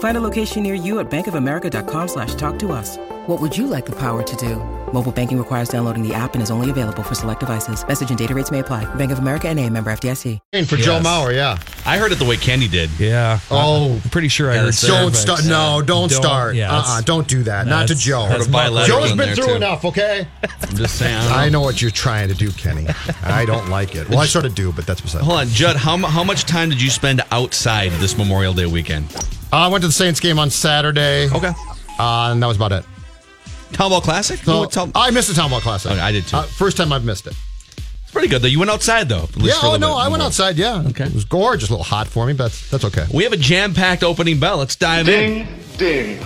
Find a location near you at bankofamerica.com slash talk to us. What would you like the power to do? Mobile banking requires downloading the app and is only available for select devices. Message and data rates may apply. Bank of America and a member FDIC. For Joe Yes. Mauer, yeah. I heard it the way Kenny did. Yeah. Uh, oh. I'm pretty sure I Yeah, heard that's- Don't start. No, don't, Don't- start. yeah, uh-uh, don't do that. Not to that's- Joe. that's bilateral Joe's in been there, through too. enough, okay? I'm just saying. I, I know. know what you're trying to do, Kenny. I don't like it. Well, I sort of do, but that's beside. Hold on, Judd. How, how much time did you spend outside this Memorial Day weekend? Uh, I went to the Saints game on Saturday. Okay. Uh, and that was about it. Town Ball Classic? So went I missed the Town Ball Classic. Okay, I did too. Uh, first time I've missed it. it's pretty good though. You went outside though. at least Yeah, for a oh little no, bit I went outside. Yeah, Okay. it was gorgeous. A little hot for me, but that's, that's okay. We have a jam-packed opening bell. Let's dive in. Ding, ding.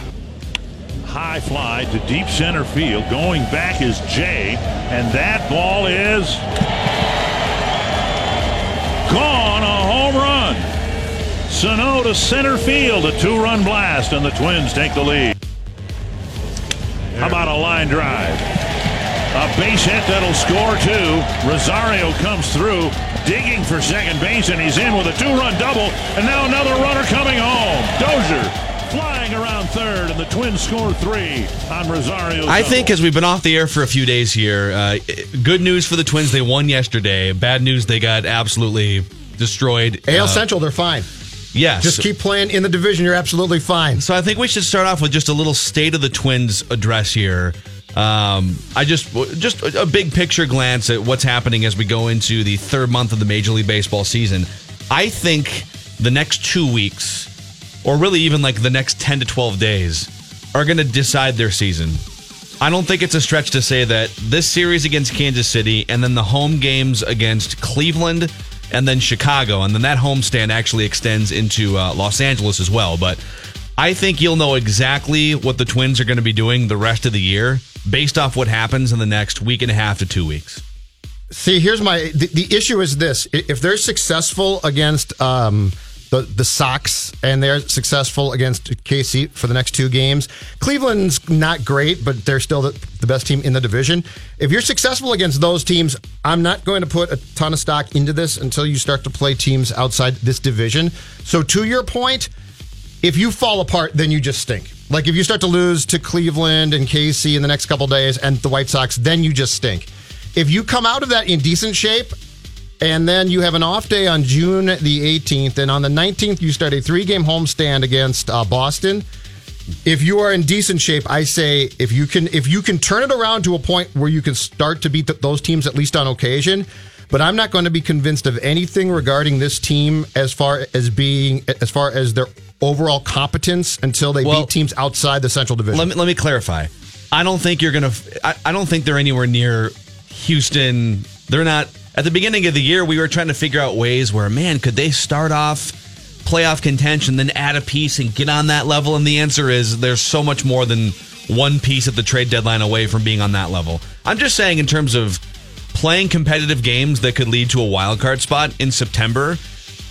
High fly to deep center field. Going back is Jay, and that ball is gone. A. Sano to center field. A two-run blast, and the Twins take the lead. How about a line drive? A base hit that'll score two. Rosario comes through, digging for second base, and he's in with a two-run double. And now another runner coming home. Dozier flying around third, and the Twins score three on Rosario. I think as we've been off the air for a few days here, uh, good news for the Twins. They won yesterday. Bad news. They got absolutely destroyed. AL Uh, Central, they're fine. Yes. Just keep playing in the division. You're absolutely fine. So I think we should start off with just a little state of the Twins address here. Um, I just just a big picture glance at what's happening as we go into the third month of the Major League Baseball season. I think the next two weeks, or really even like the next ten to twelve days, are going to decide their season. I don't think it's a stretch to say that this series against Kansas City and then the home games against Cleveland and then Chicago, and then that homestand actually extends into uh, Los Angeles as well. But I think you'll know exactly what the Twins are going to be doing the rest of the year based off what happens in the next week and a half to two weeks. See, here's my the, the issue is this: if they're successful against um, the the Sox and they're successful against KC for the next two games, Cleveland's not great, but they're still the, the best team in the division. If you're successful against those teams, I'm not going to put a ton of stock into this until you start to play teams outside this division. So, to your point, if you fall apart, then you just stink. Like if you start to lose to Cleveland and KC in the next couple days and the White Sox, then you just stink. If you come out of that in decent shape, and then you have an off day on June the 18th, and on the 19th you start a three-game homestand against uh, Boston. If you are in decent shape, I say if you can if you can turn it around to a point where you can start to beat th- those teams at least on occasion. But I'm not going to be convinced of anything regarding this team as far as being as far as their overall competence until they Well, beat teams outside the Central Division. Let me let me clarify. I don't think you're gonna. I, I don't think they're anywhere near Houston. They're not. At the beginning of the year, we were trying to figure out ways where, man, could they start off playoff contention, then add a piece and get on that level? And the answer is there's so much more than one piece at the trade deadline away from being on that level. I'm just saying, in terms of playing competitive games that could lead to a wild card spot in September,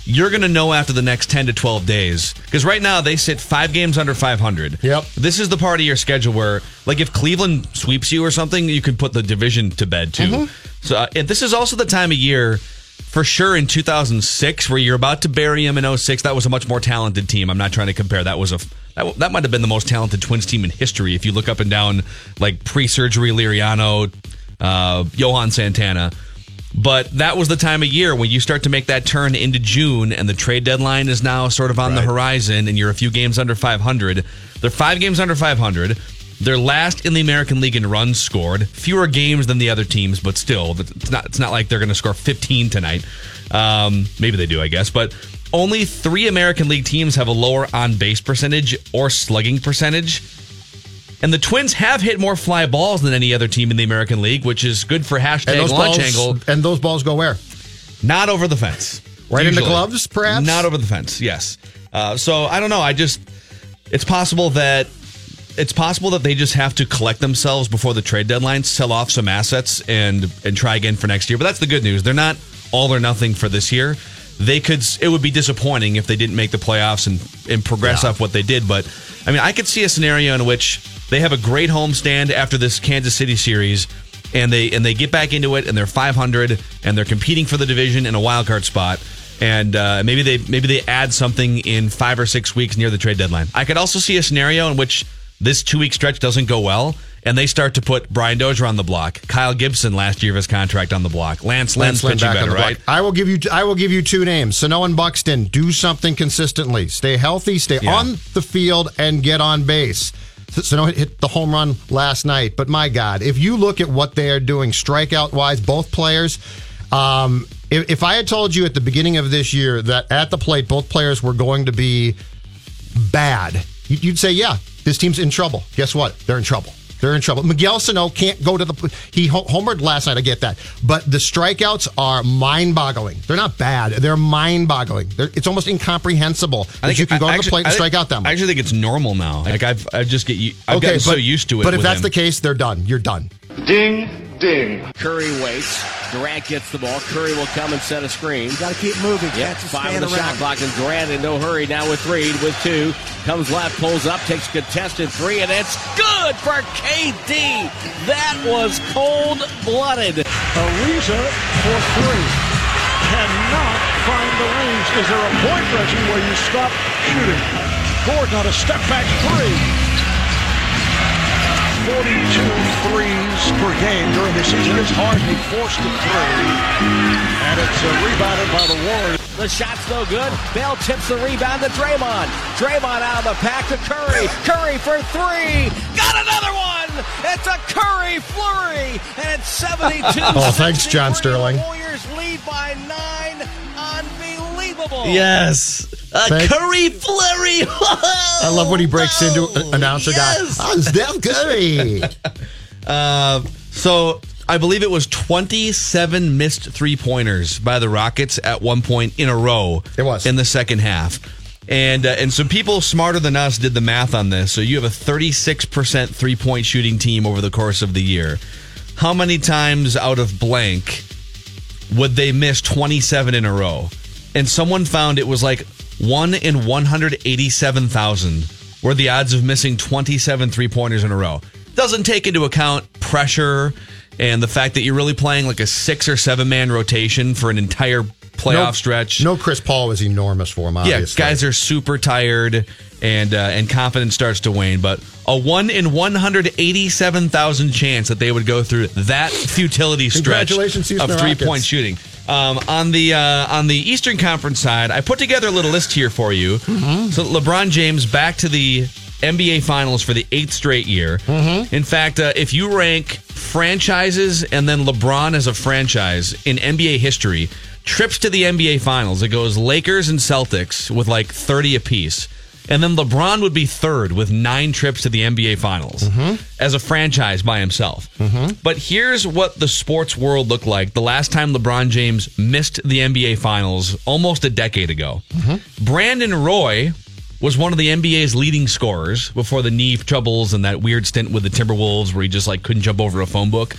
you're going to know after the next 10 to 12 days. Because right now they sit five games under 500. Yep. This is the part of your schedule where, like, if Cleveland sweeps you or something, you can put the division to bed too. Mm-hmm. So, uh, and this is also the time of year, for sure, in 2006, where you're about to bury him in 06. That was a much more talented team. I'm not trying to compare. That was a that, that might have been the most talented Twins team in history. If you look up and down, like pre-surgery Liriano, uh, Johan Santana. But that was the time of year when you start to make that turn into June, and the trade deadline is now sort of on the horizon, and you're a few games under 500. They're five games under 500. They're last in the American League in runs scored, fewer games than the other teams, but still, it's not. It's not like they're going to score 15 tonight. Um, maybe they do, I guess, but only three American League teams have a lower on base percentage or slugging percentage. And the Twins have hit more fly balls than any other team in the American League, which is good for hashtag launch balls, angle. and those balls go where? Not over the fence. Right in the gloves, perhaps? Not over the fence. Yes. Uh, so I don't know. I just it's possible that it's possible that they just have to collect themselves before the trade deadline, sell off some assets, and and try again for next year. But that's the good news. They're not all or nothing for this year. They could. It would be disappointing if they didn't make the playoffs and and progress Yeah. off what they did. But I mean, I could see a scenario in which they have a great homestand after this Kansas City series. And they and they get back into it, and they're 500, and they're competing for the division in a wild card spot and uh, maybe they maybe they add something in five or six weeks near the trade deadline. I could also see a scenario in which this two week stretch doesn't go well, and they start to put Brian Dozier on the block, Kyle Gibson last year of his contract on the block, Lance Lynn pitching better, block. right? I will give you. I will give you two names: Sano and Buxton. Do something consistently. Stay healthy. Stay Yeah. on the field and get on base. Sano hit the home run last night, but my God, if you look at what they are doing, strikeout wise, both players. Um, if, if I had told you at the beginning of this year that at the plate both players were going to be bad, you- you'd say, yeah, this team's in trouble. Guess what? They're in trouble. They're in trouble. Miguel Sano can't go to the. He homered last night. I get that, but the strikeouts are mind-boggling. They're not bad. They're mind-boggling. They're, it's almost incomprehensible that you can go to the plate and I strike think- out that I actually think it's normal now. Like I've I just get you. I've gotten but, so used to it. But if with that's him. the case, they're done. You're done. Ding, ding. Curry waits. Durant gets the ball. Curry will come and set a screen. Got to keep moving. Yep, Can't five stand on the shot around. clock, and Durant in no hurry now with three, with two. Comes left, pulls up, takes contested three, and it's good for KD. That was cold blooded. Ariza for three. Cannot find the range. Is there a point, Reggie, where you stop shooting? Gordon on a step back three. 42 threes per game during the season. It's hard to forced to three. And it's uh, rebounded by the Warriors. The shot's no good. Bell tips the rebound to Draymond. Draymond out of the pack to Curry. Curry for three. Got another one. It's a Curry flurry. And it's 72 Oh, thanks, John Sterling. Warriors lead by nine. Unbelievable. yes, a Thank- Curry flurry. I love when he breaks into an announcer Yes. guy. Oh, Steph Curry. Uh, so I believe it was 27 missed three pointers by the Rockets at one point in a row. It was. in the second half, and uh, and some people smarter than us did the math on this. So you have a 36 percent three point shooting team over the course of the year. How many times out of blank would they miss 27 in a row? And someone found it was like one in 187,000 were the odds of missing 27 three pointers in a row. Doesn't take into account pressure and the fact that you're really playing like a six or seven man rotation for an entire playoff no, stretch. No, Chris Paul was enormous for him. yeah, guys are super tired and uh, and confidence starts to wane. But a one in 187,000 chance that they would go through that futility stretch of three point shooting. Um, on the uh, on the Eastern Conference side, I put together a little list here for you. Mm-hmm. So LeBron James back to the NBA Finals for the eighth straight year. Mm-hmm. In fact, uh, if you rank franchises and then LeBron as a franchise in NBA history, trips to the NBA Finals, it goes Lakers and Celtics with like 30 apiece. And then LeBron would be third with nine trips to the NBA Finals as a franchise by himself. But here's what the sports world looked like the last time LeBron James missed the NBA Finals almost a decade ago. Brandon Roy was one of the NBA's leading scorers before the knee troubles and that weird stint with the Timberwolves where he just like couldn't jump over a phone book.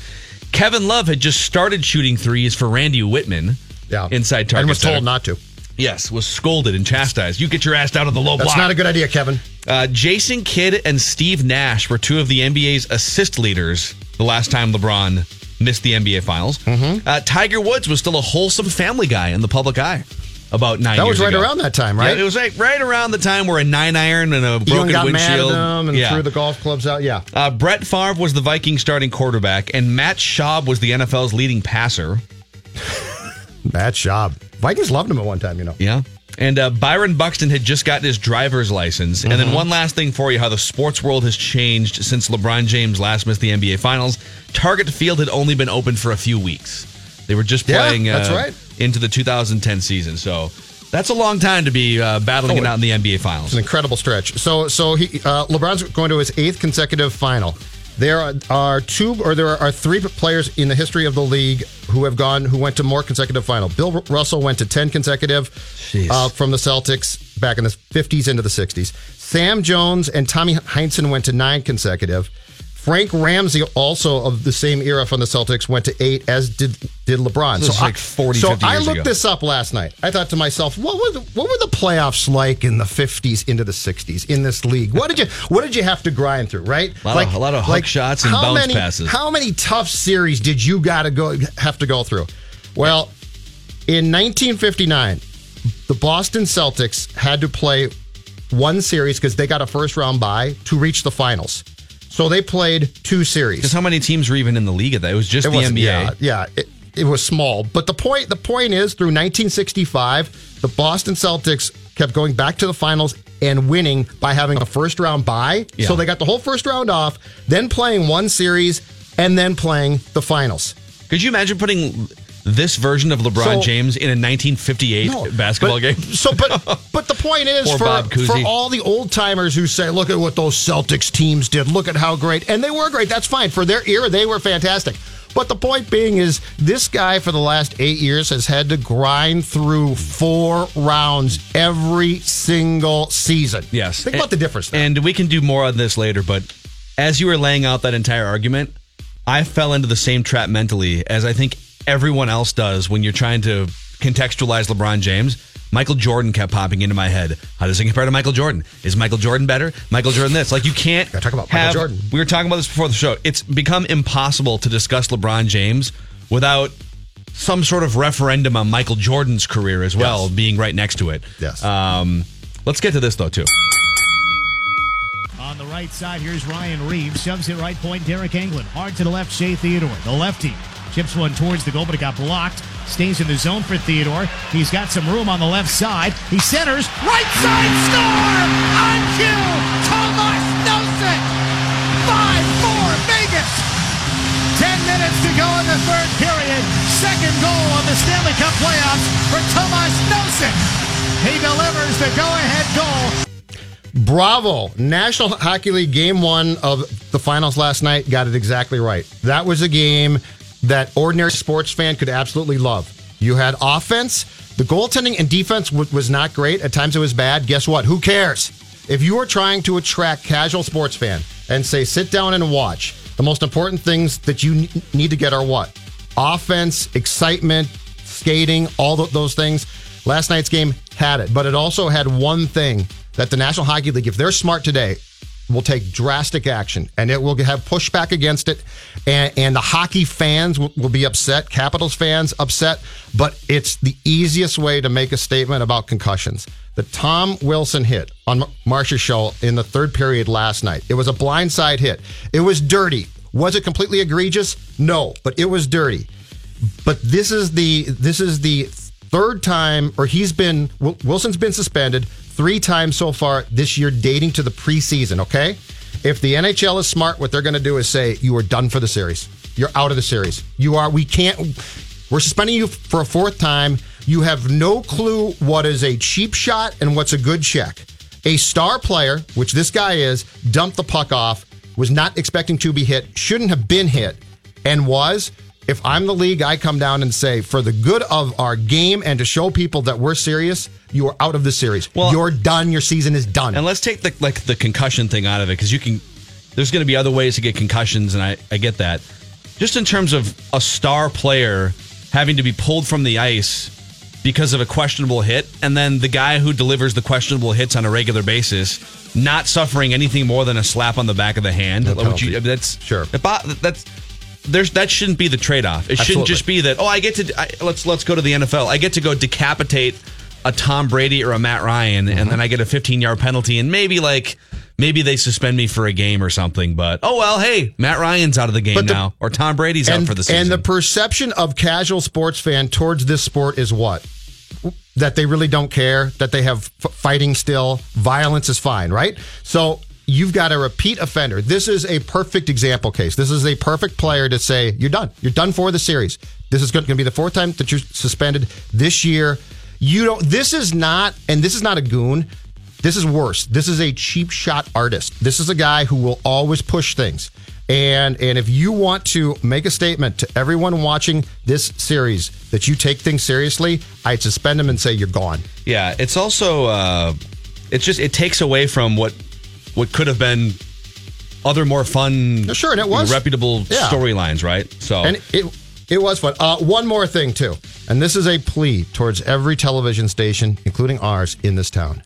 Kevin Love had just started shooting threes for Randy Wittman yeah. inside Target and was Center. told not to. Yes, was scolded and chastised. You get your ass down to the low That's block. That's not a good idea, Kevin. Uh, Jason Kidd and Steve Nash were two of the NBA's assist leaders the last time LeBron missed the NBA Finals. Mm-hmm. Uh, Tiger Woods was still a wholesome family guy in the public eye about nine That was right ago. around that time, right? Yeah, it was like right around the time where a nine iron and a broken got mad windshield. them and yeah. threw the golf clubs out. Yeah. Uh, Brett Favre was the Viking starting quarterback, and Matt Schaub was the NFL's leading passer. Bad job. Vikings loved him at one time, you know. Yeah. And uh, Byron Buxton had just gotten his driver's license. And then one last thing for you how the sports world has changed since LeBron James last missed the NBA Finals. Target Field had only been open for a few weeks. They were just Yeah, playing that's uh, right. Into the 2010 season. So that's a long time to be uh, battling Oh, it out in the NBA Finals. It's an incredible stretch. So, so he uh, LeBron's going to his eighth consecutive final. There are, are two, or there are three players in the history of the league who have gone, who went to more consecutive final. Bill Russell went to ten consecutive uh, from the Celtics back in the fifties into the sixties. Sam Jones and Tommy Heinsohn went to nine consecutive. Frank Ramsey, also of the same era from the Celtics, went to eight, as did did LeBron. This is like 40, so 50 I looked ago. this up last night. I thought to myself, what were the, what were the playoffs like in the 50s into the 60s in this league? What did you what did you have to grind through, right? A lot of- a lot of hook shots and how bounce many, passes. How many tough series did you got to go have to go through? Well, in 1959, the Boston Celtics had to play one series because they got a first round bye to reach the finals. So they played two series. Because how many teams were even in the league at that? It was just It the NBA. Yeah, yeah it, it was small. But the point the point is through 1965, the Boston Celtics kept going back to the finals and winning by having a first round bye. Yeah. So they got the whole first round off, then playing one series and then playing the finals. Could you imagine putting this version of LeBron So- James in a 1958 No, basketball but- game? So, but but the point is for for all the old timers who say, "Look at what those Celtics teams did. Look at how great," and they were great. That's fine for their era. They were fantastic. But the point being is, this guy for the last eight years has had to grind through four rounds every single season. Yes. think about the difference. There. And we can do more on this later, but as you were laying out that entire argument, I fell into the same trap mentally as I think everyone else does when you're trying to contextualize LeBron James. Michael Jordan kept popping into my head. How does it compare to Michael Jordan? Is Michael Jordan better? Michael Jordan this. Like you can't talk about Michael have- Jordan. We were talking about this before the show. It's become impossible to discuss LeBron James without some sort of referendum on Michael Jordan's career as well Yes. being right next to it. Yes. Um, let's get to this though too. On the right side, here's Ryan Reaves. Shoves it right point, Deryk Engelland. Hard to the left, Shea Theodore. The lefty chips one towards the goal, but it got blocked. Stays in the zone for Theodore. He's got some room on the left side. He centers. Right side score! On cue! Tomas Nosek! 5-4 Vegas! 10 minutes to go in the third period. Second goal of the Stanley Cup playoffs for Tomas Nosek. He delivers the go-ahead goal. Bravo. National Hockey League game one of the finals last night got it exactly right. That was a game that ordinary sports fan could absolutely love. You had offense. The goaltending and defense w- was not great. At times it was bad. Guess what? Who cares? If you are trying to attract casual sports fan and say, sit down and watch, the most important things that you ne- need to get are what? Offense, excitement, skating, all th- those things. Last night's game had it, but it also had one thing that the National Hockey League, if they're smart today, will take drastic action and it will have pushback against it. And, and the hockey fans will, will be upset, Capitals fans upset, but it's the easiest way to make a statement about concussions. The Tom Wilson hit on Mar- Marchessault in the third period last night. It was a blindside hit. It was dirty. Was it completely egregious? No, but it was dirty but this is the this is the third time or he's been Wilson's been suspended three times so far this year dating to the preseason okay? If the NHL is smart what they're going to do is say you are done for the series. You're out of the series. You are we can't we're suspending you for a fourth time. You have no clue what is a cheap shot and what's a good check. A star player which this guy is dumped the puck off was not expecting to be hit shouldn't have been hit and was if I'm the league, I come down and say, for the good of our game and to show people that we're serious, you are out of the series. Well- You're done. Your season is done. And let's take the like the concussion thing out of it because you can. There's going to be other ways to get concussions, and I I get that. Just in terms of a star player having to be pulled from the ice because of a questionable hit, and then the guy who delivers the questionable hits on a regular basis not suffering anything more than a slap on the back of the hand. No you- that's Sure. That's there's that shouldn't be the trade off. It shouldn't just be that. Oh, I get to I, let's let's go to the NFL. I get to go decapitate a Tom Brady or a Matt Ryan, Mm-hmm. and then I get a 15 yard penalty, and maybe like maybe they suspend me for a game or something. But oh well, hey, Matt Ryan's out of the game the- now, or Tom Brady's out for the season. and the perception of casual sports fan towards this sport is what? that they really don't care, that they have f- fighting still. Violence is fine, right? So you've got a repeat offender. This is a perfect example case. This is a perfect player to say, you're done. You're done for the series. This is going to be the fourth time that you're suspended this year. You don't, this is not, and this is not a goon. This is worse. This is a cheap shot artist. This is a guy who will always push things. And and if you want to make a statement to everyone watching this series that you take things seriously, I'd suspend him and say you're gone. Yeah, it's also uh, it's just it takes away from what what could have been other more fun, sure, and it was reputable yeah. storylines, right? So and it it was fun. Uh, one more thing too, and this is a plea towards every television station, including ours, in this town.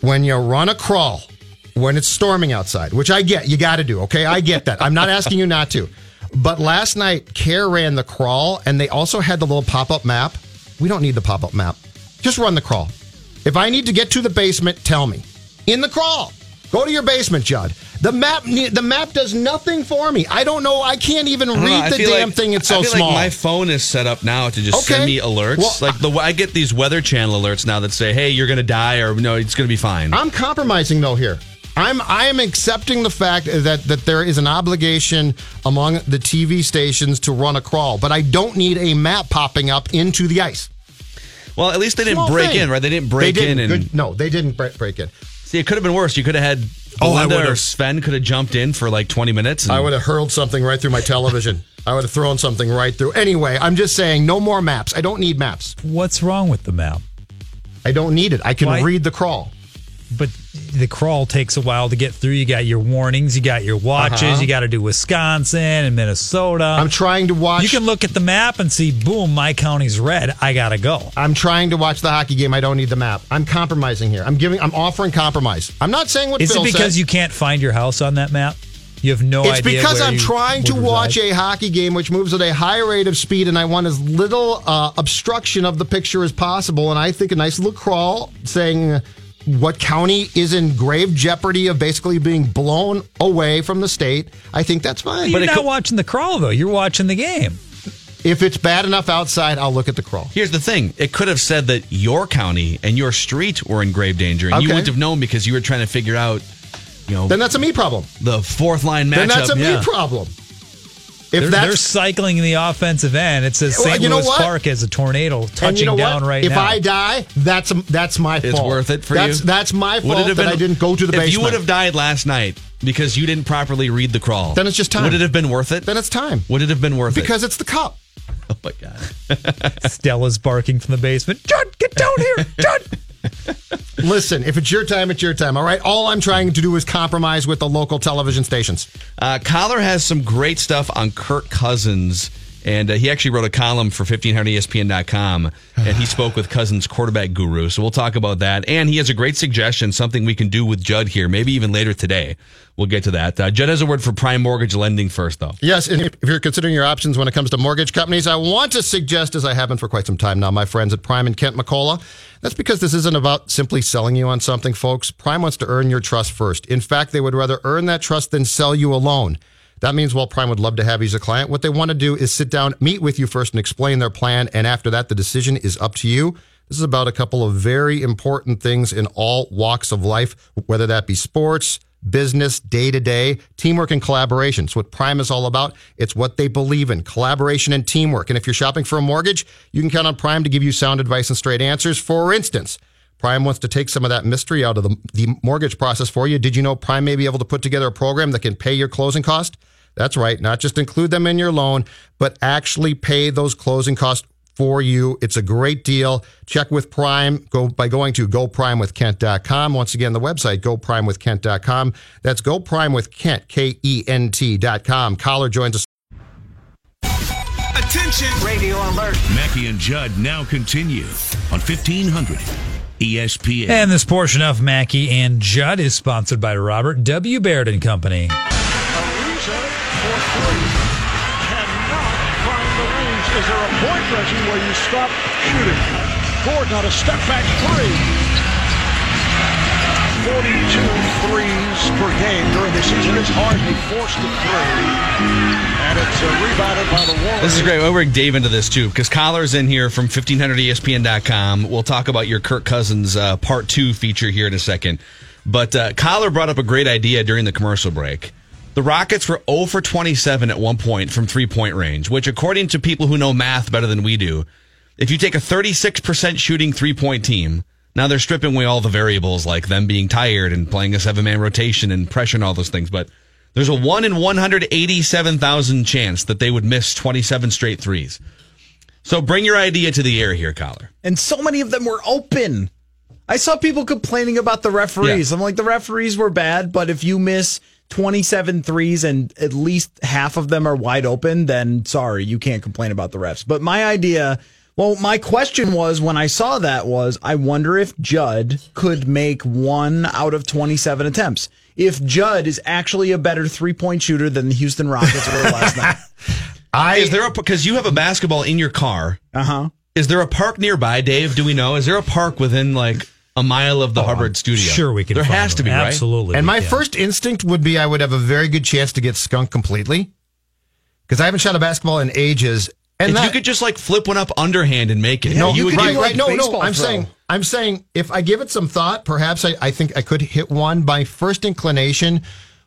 When you run a crawl when it's storming outside, which I get, you got to do. Okay, I get that. I'm not asking you not to. But last night, KARE ran the crawl, and they also had the little pop up map. We don't need the pop up map. Just run the crawl. If I need to get to the basement, tell me. In the crawl. Go to your basement, Judd. The map, the map does nothing for me. I don't know. I can't even read know, the damn like, thing. It's so I feel small. Like my phone is set up now to just Okay. send me alerts. Well, like the I get these Weather Channel alerts now that say, "Hey, you're going to die," or "No, it's going to be fine." I'm compromising though here. I'm I am accepting the fact that that there is an obligation among the TV stations to run a crawl, but I don't need a map popping up into the ice. well, at least they didn't Small break thing. in, right? They didn't break They didn't. in and Good- no, they didn't break, break in. See. It could have been worse. You could have had Oh, I or would've- Sven could have jumped in for like 20 minutes. And, I would have hurled something right through my television. I would have thrown something right through. Anyway, I'm just saying, no more maps. I don't need maps. What's wrong with the map? I don't need it. I can Why- read the crawl. But the crawl takes a while to get through. You got your warnings, you got your watches, Uh-huh. you got to do Wisconsin and Minnesota. I'm trying to watch. you can look at the map and see, boom, my county's red. I got to go. I'm trying to watch the hockey game. I don't need the map. I'm compromising here. I'm giving. I'm offering compromise. I'm not saying what Is Phil it because said. you can't find your house on that map? You have no It's idea. It's because I'm trying to watch a hockey game which moves at a high rate of speed, and I want as little uh, obstruction of the picture as possible. And I think a nice little crawl saying what county is in grave jeopardy of basically being blown away from the state. I think that's fine. You're it not could- watching the crawl though. You're watching the game. if it's bad enough outside, I'll look at the crawl. Here's the thing: it could have said that your county and your street were in grave danger, and you wouldn't have known because you were trying to figure out, you know, Then that's a me problem. the fourth line matchup. Then that's a yeah. me problem. If They're, they're that's cycling the offensive end. It says St. you know Louis what? Park has a tornado touching and you know down what? right if now. If I die, that's that's my fault. It's worth it for that's, you. That's my Would fault it have that I didn't go to the if basement. you would have died last night because you didn't properly read the crawl, Then it's just time. Would it have been worth it? then it's time would it have been worth it? because it's the cup. Oh my god! Stella's barking from the basement. Judd, get down here, Judd. Listen, if it's your time, it's your time. All right. All I'm trying to do is compromise with the local television stations. Uh, Coller has some great stuff on Kirk Cousins. And uh, he actually wrote a column for 1500ESPN.com, and he spoke with Cousins' quarterback guru. So we'll talk about that. And he has a great suggestion, something we can do with Judd here, maybe even later today. We'll get to that. Uh, Judd has a word for prime mortgage lending first, though. Yes, and if you're considering your options when it comes to mortgage companies, I want to suggest, as I have been for quite some time now, my friends at Prime and Kent McCullough. That's because this isn't about simply selling you on something, folks. Prime wants to earn your trust first. In fact, they would rather earn that trust than sell you a loan. That means while Prime would love to have you as a client, what they want to do is sit down, meet with you first, and explain their plan. And after that, the decision is up to you. This is about a couple of very important things in all walks of life, whether that be sports, business, day to day, teamwork and collaboration. It's what Prime is all about. It's what they believe in collaboration and teamwork. And if you're shopping for a mortgage, you can count on Prime to give you sound advice and straight answers. For instance, Prime wants to take some of that mystery out of the, the mortgage process for you. Did you know Prime may be able to put together a program that can pay your closing cost? That's right, not just include them in your loan, but actually pay those closing costs for you. It's a great deal. Check with Prime go by going to goprimewithkent.com. Once again, the website goprimewithkent.com. That's goprimewithkent, K E N T.com. Coller joins us. Attention! Radio alert. Mackey and Judd now continue on E 1500 ESPN. And this portion of Mackey and Judd is sponsored by Robert W. Baird and Company. For three. Cannot find the range. Is there a point, Reggie, where you stop shooting? Gordon on a step back three. 42 threes per game during the season. It's hard. They forced the three. And it's uh, rebounded by the Warriors. This is great. We'll bring Dave into this too because Coller's in here from E 1500ESPN.com. We'll talk about your Kirk Cousins uh, part two feature here in a second. But uh, Coller brought up a great idea during the commercial break. The Rockets were 0 for 27 at one point from three point range, which, according to people who know math better than we do, if you take a 36% shooting three point team, now they're stripping away all the variables like them being tired and playing a seven man rotation and pressure and all those things. But there's a 1 in 187,000 chance that they would miss 27 straight threes. So bring your idea to the air here, Coller. and so many of them were open. I saw people complaining about the referees. Yeah. I'm like, the referees were bad, but if you miss 27 threes and at least half of them are wide open, then sorry, you can't complain about the refs. But my idea, well, my question was when I saw that was, I wonder if Judd could make one out of 27 attempts. If Judd is actually a better three point shooter than the Houston Rockets were last night. I Is there a because you have a basketball in your car? Uh huh. Is there a park nearby, Dave? Do we know? Is there a park within like a mile of the oh, Hubbard studio? Sure, we can. There find has to them. be, right? Absolutely. and my can. first instinct would be I would have a very good chance to get skunked completely because I haven't shot a basketball in ages. And If that, you could just like flip one up underhand and make it, no, you you would right, get- right. No, no. baseball I'm throw. saying, I'm saying, if I give it some thought, perhaps I, I think I could hit one. My first inclination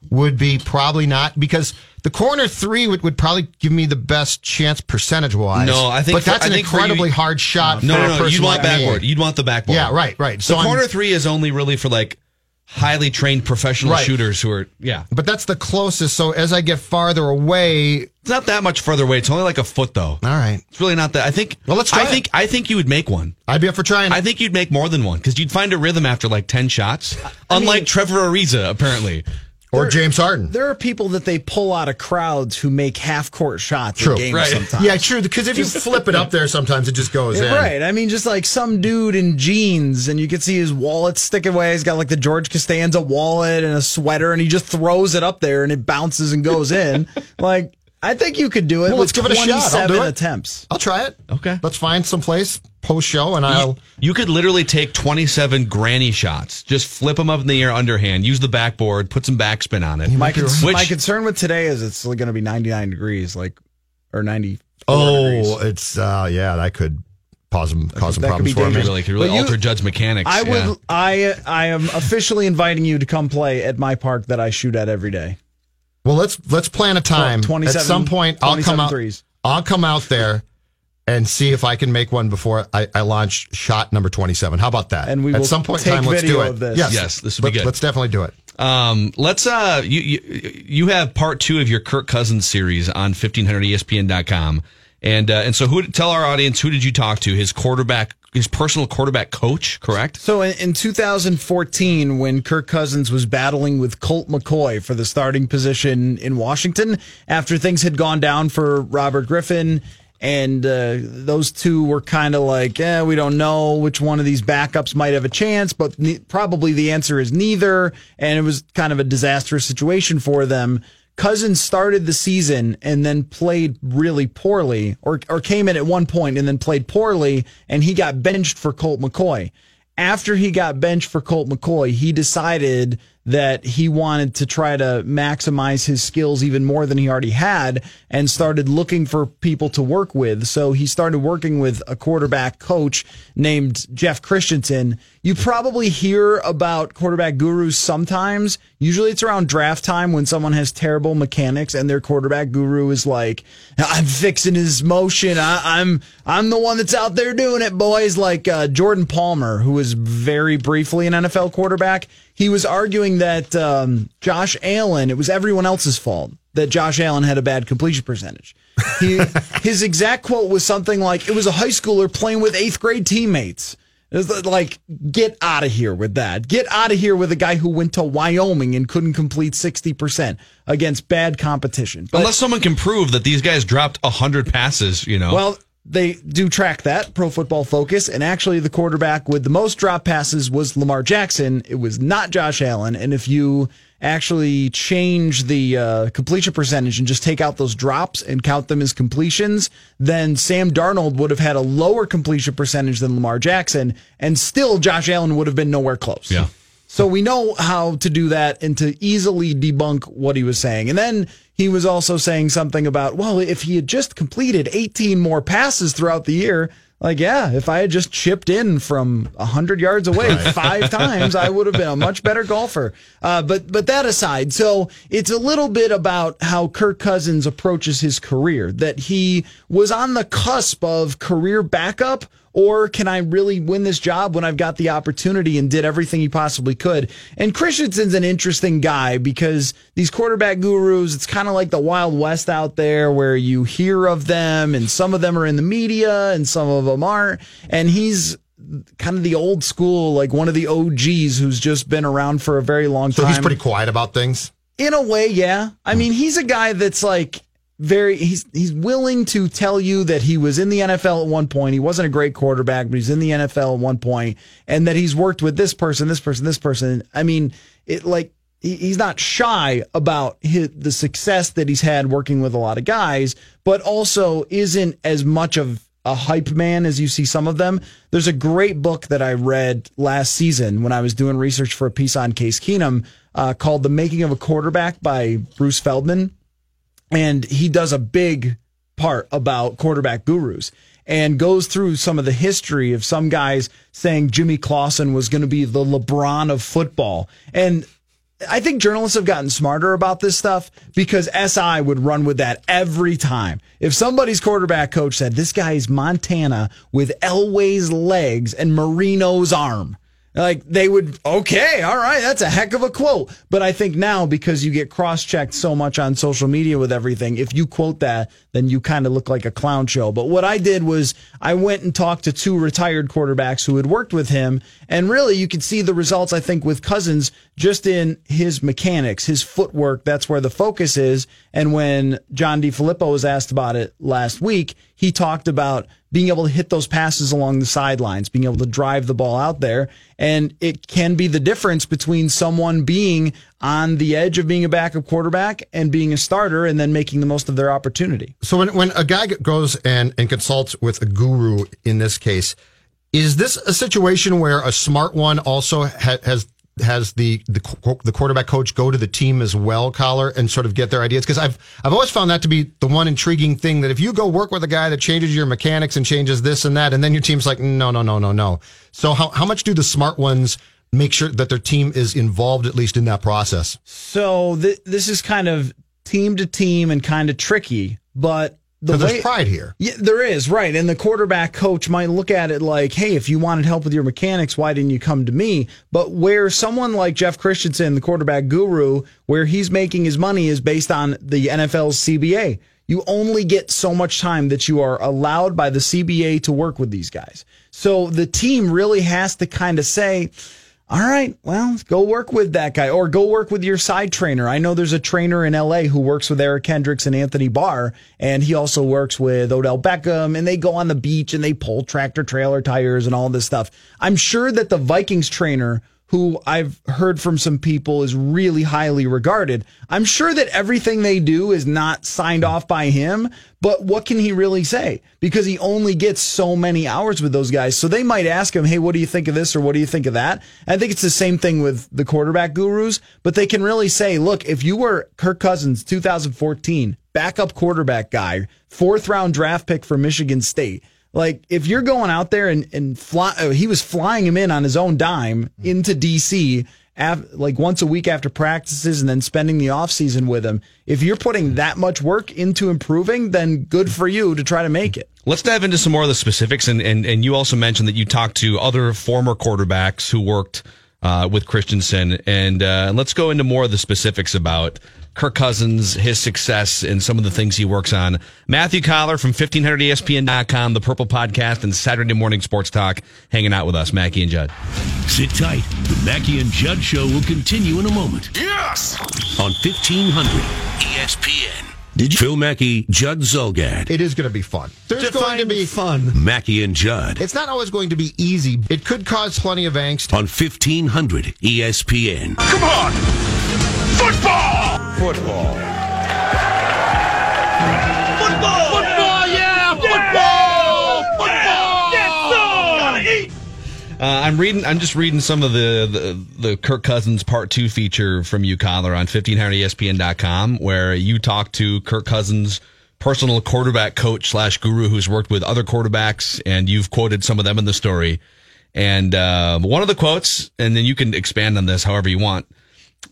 would be probably not because the corner three would, would probably give me the best chance percentage wise. No, I think but that's an for you- incredibly hard shot. No, for no, no. You'd want like me. backboard. You'd want the backboard. Yeah, right, right. So I'm- corner three is only really for like highly trained professional Right. shooters who are yeah. But that's the closest. So as I get farther away, It's not that much further away. It's only like a foot though. all right, It's really not that. I think. Well, let's try I it. think. I think you would make one. I'd be up for trying. I think you'd make more than one because you'd find a rhythm after like ten shots. Unlike Trevor Ariza, apparently. Or James Harden. There are people that they pull out of crowds who make half court shots True. in games Right. sometimes. Yeah, true. Because if you flip it up there, sometimes it just goes in. Right. I mean, just like some dude in jeans, and you can see his wallet sticking away. He's got like the George Costanza wallet and a sweater, and he just throws it up there, and it bounces and goes in. like, I think you could do it Well, let's give it a shot. I'll do it. attempts. I'll try it. Okay. Let's find some place post show, and I'll. You could literally take 27 granny shots, just flip them up in the air underhand, use the backboard, put some backspin on it. My, con- Which- my concern with today is it's going to be 99 degrees, like, or 90. Oh, it's uh, yeah, that could cause some cause some that could problems be for me. really could really But you- alter Judd's mechanics. I would. yeah. I I am officially inviting you to come play at my park that I shoot at every day. Well, let's let's plan a time. Tw- 27 At some point, I'll come out. threes. I'll come out there and see if I can make one before I, I launch shot number twenty-seven. How about that? And we at will some point in take time, let's do it. this. Yes, Yes, this would be Let- good. Let's definitely do it. Um, let's uh, you, you you have part two of your Kirk Cousins series on 1500ESPN.com, and uh, and so who tell our audience who did you talk to? His quarterback, his personal quarterback coach, correct? So in, in 2014, when Kirk Cousins was battling with Colt McCoy for the starting position in Washington, after things had gone down for Robert Griffin, and uh, those two were kind of like, eh, we don't know which one of these backups might have a chance, but ne- probably the answer is neither. And it was kind of a disastrous situation for them. Cousins started the season and then played really poorly, or or came in at one point and then played poorly, and he got benched for Colt McCoy. After he got benched for Colt McCoy, he decided that he wanted to try to maximize his skills even more than he already had and started looking for people to work with. So he started working with a quarterback coach named Jeff Christensen. You probably hear about quarterback gurus sometimes. Usually it's around draft time when someone has terrible mechanics and their quarterback guru is like, I'm fixing his motion. I, I'm, I'm the one that's out there doing it, boys. Like, uh, Jordan Palmer, who was very briefly an NFL quarterback. He was arguing that, um, Josh Allen, it was everyone else's fault that Josh Allen had a bad completion percentage. He, his exact quote was something like, it was a high schooler playing with eighth grade teammates. It's like, get out of here with that. Get out of here with a guy who went to Wyoming and couldn't complete 60% against bad competition. But, Unless someone can prove that these guys dropped 100 passes, you know. well, they do track that, Pro Football Focus, and actually the quarterback with the most drop passes was Lamar Jackson. It was not Josh Allen. And if you actually change the uh, completion percentage and just take out those drops and count them as completions, then Sam Darnold would have had a lower completion percentage than Lamar Jackson, and still Josh Allen would have been nowhere close. Yeah. So we know how to do that and to easily debunk what he was saying. And then he was also saying something about, well, if he had just completed 18 more passes throughout the year, like, yeah, if I had just chipped in from 100 yards away five times, I would have been a much better golfer. Uh, but, but that aside, so it's a little bit about how Kirk Cousins approaches his career, that he was on the cusp of career backup or can I really win this job when I've got the opportunity and did everything he possibly could? And Christensen's an interesting guy because these quarterback gurus, it's kind of like the Wild West out there where you hear of them and some of them are in the media and some of them aren't. And he's kind of the old school, like one of the OGs who's just been around for a very long So time. So he's pretty quiet about things. In a way, yeah. I mean, he's a guy that's like very he's he's willing to tell you that he was in the NFL at one point. He wasn't a great quarterback, but he's in the NFL at one point, and that he's worked with this person, this person, this person. I mean, it like he- he's not shy about his, the success that he's had working with a lot of guys, but also isn't as much of a hype man as you see some of them. There's a great book that I read last season when I was doing research for a piece on Case Keenum uh, called "The Making of a Quarterback" by Bruce Feldman and he does a big part about quarterback gurus and goes through some of the history of some guys saying Jimmy Clausen was going to be the LeBron of football. And I think journalists have gotten smarter about this stuff because SI would run with that every time. If somebody's quarterback coach said, this guy is Montana with Elway's legs and Marino's arm, like they would, okay, all right, that's a heck of a quote. But I think now because you get cross checked so much on social media with everything, if you quote that, then you kind of look like a clown show. But what I did was I went and talked to two retired quarterbacks who had worked with him. And really you could see the results, I think, with Cousins just in his mechanics, his footwork. That's where the focus is. And when John DeFilippo was asked about it last week, he talked about being able to hit those passes along the sidelines, being able to drive the ball out there. And it can be the difference between someone being on the edge of being a backup quarterback and being a starter and then making the most of their opportunity. So when, when a guy goes and, and consults with a guru in this case, is this a situation where a smart one also ha- has has the, the the quarterback coach go to the team as well, Coller, and sort of get their ideas? Because I've I've always found that to be the one intriguing thing that if you go work with a guy that changes your mechanics and changes this and that, and then your team's like, no, no, no, no, no. So how how much do the smart ones make sure that their team is involved at least in that process? So th- this is kind of team to team and kind of tricky, but the there's way- pride here. Yeah, there is, right. And the quarterback coach might look at it like, hey, if you wanted help with your mechanics, why didn't you come to me? But where someone like Jeff Christensen, the quarterback guru, where he's making his money is based on the NFL's CBA. You only get so much time that you are allowed by the CBA to work with these guys. So the team really has to kind of say, all right, well, go work with that guy or go work with your side trainer. I know there's a trainer in LA who works with Eric Kendricks and Anthony Barr, and he also works with Odell Beckham, and they go on the beach and they pull tractor trailer tires and all this stuff. I'm sure that the Vikings trainer who I've heard from some people is really highly regarded. I'm sure that everything they do is not signed off by him, but what can he really say? Because he only gets so many hours with those guys. So they might ask him, Hey, what do you think of this? Or what do you think of that? I think it's the same thing with the quarterback gurus, but they can really say, look, if you were Kirk Cousins 2014, backup quarterback guy, fourth round draft pick for Michigan State, like if you're going out there and and fly, uh, he was flying him in on his own dime into DC, af, like once a week after practices, and then spending the off season with him. If you're putting that much work into improving, then good for you to try to make it. Let's dive into some more of the specifics. And, and, and you also mentioned that you talked to other former quarterbacks who worked uh, with Christensen. And uh, let's go into more of the specifics about Kirk Cousins, his success, and some of the things he works on. Matthew Coller from E 1500ESPN.com, the Purple Podcast, and Saturday Morning Sports Talk, hanging out with us, Mackey and Judd. Sit tight. The Mackey and Judd Show will continue in a moment. Yes! On E 1500 ESPN. Did you? Phil Mackey, Judd Zulgad. It is going to be fun. There's going to be fun. Mackey and Judd It's not always going to be easy. It could cause plenty of angst. on E 1500 ESPN. Come on! Football! Football. Football! Football, yeah! Football! Football! Gotta eat! Uh, I'm reading. I'm just reading some of the, the the Kirk Cousins Part Two feature from you, Coller, on 1500ESPN.com, where you talk to Kirk Cousins' personal quarterback coach slash guru, who's worked with other quarterbacks, and you've quoted some of them in the story. And uh, one of the quotes, and then you can expand on this however you want.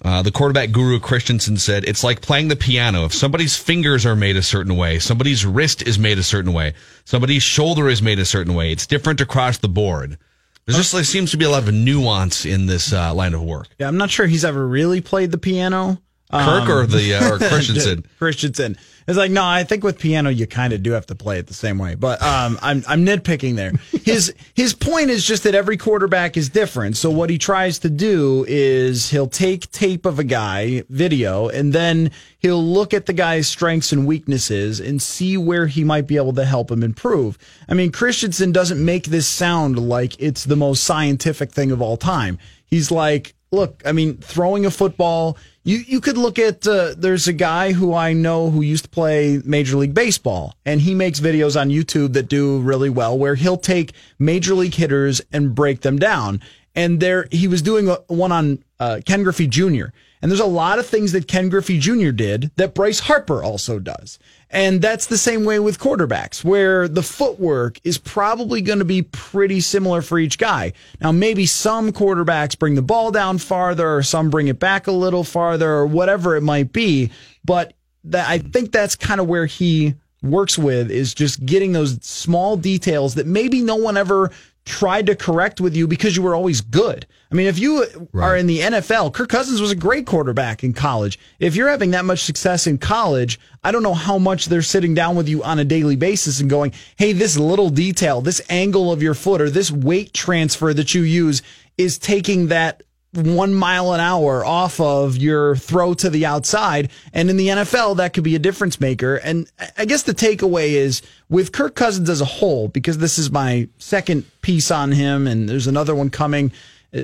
Uh, the quarterback guru Christensen said, "It's like playing the piano. If somebody's fingers are made a certain way, somebody's wrist is made a certain way, somebody's shoulder is made a certain way. It's different across the board." There's just there seems to be a lot of nuance in this uh, line of work. Yeah, I'm not sure he's ever really played the piano. Kirk or the uh, or Christensen. Christensen. It's like no, I think with piano you kind of do have to play it the same way. But um, I'm I'm nitpicking there. His his point is just that every quarterback is different. So what he tries to do is he'll take tape of a guy, video, and then he'll look at the guy's strengths and weaknesses and see where he might be able to help him improve. I mean, Christensen doesn't make this sound like it's the most scientific thing of all time. He's like, look, I mean, throwing a football you you could look at uh, there's a guy who I know who used to play Major League Baseball, and he makes videos on YouTube that do really well, where he'll take major league hitters and break them down. And there he was doing a, one on uh, Ken Griffey Jr. And there's a lot of things that Ken Griffey Jr. did that Bryce Harper also does. And that's the same way with quarterbacks, where the footwork is probably going to be pretty similar for each guy. Now, maybe some quarterbacks bring the ball down farther, or some bring it back a little farther, or whatever it might be. But that, I think that's kind of where he works with is just getting those small details that maybe no one ever tried to correct with you because you were always good. I mean, if you right. are in the NFL, Kirk Cousins was a great quarterback in college. If you're having that much success in college, I don't know how much they're sitting down with you on a daily basis and going, hey, this little detail, this angle of your foot or this weight transfer that you use is taking that one mile an hour off of your throw to the outside. And in the NFL, that could be a difference maker. And I guess the takeaway is with Kirk Cousins as a whole, because this is my second piece on him and there's another one coming.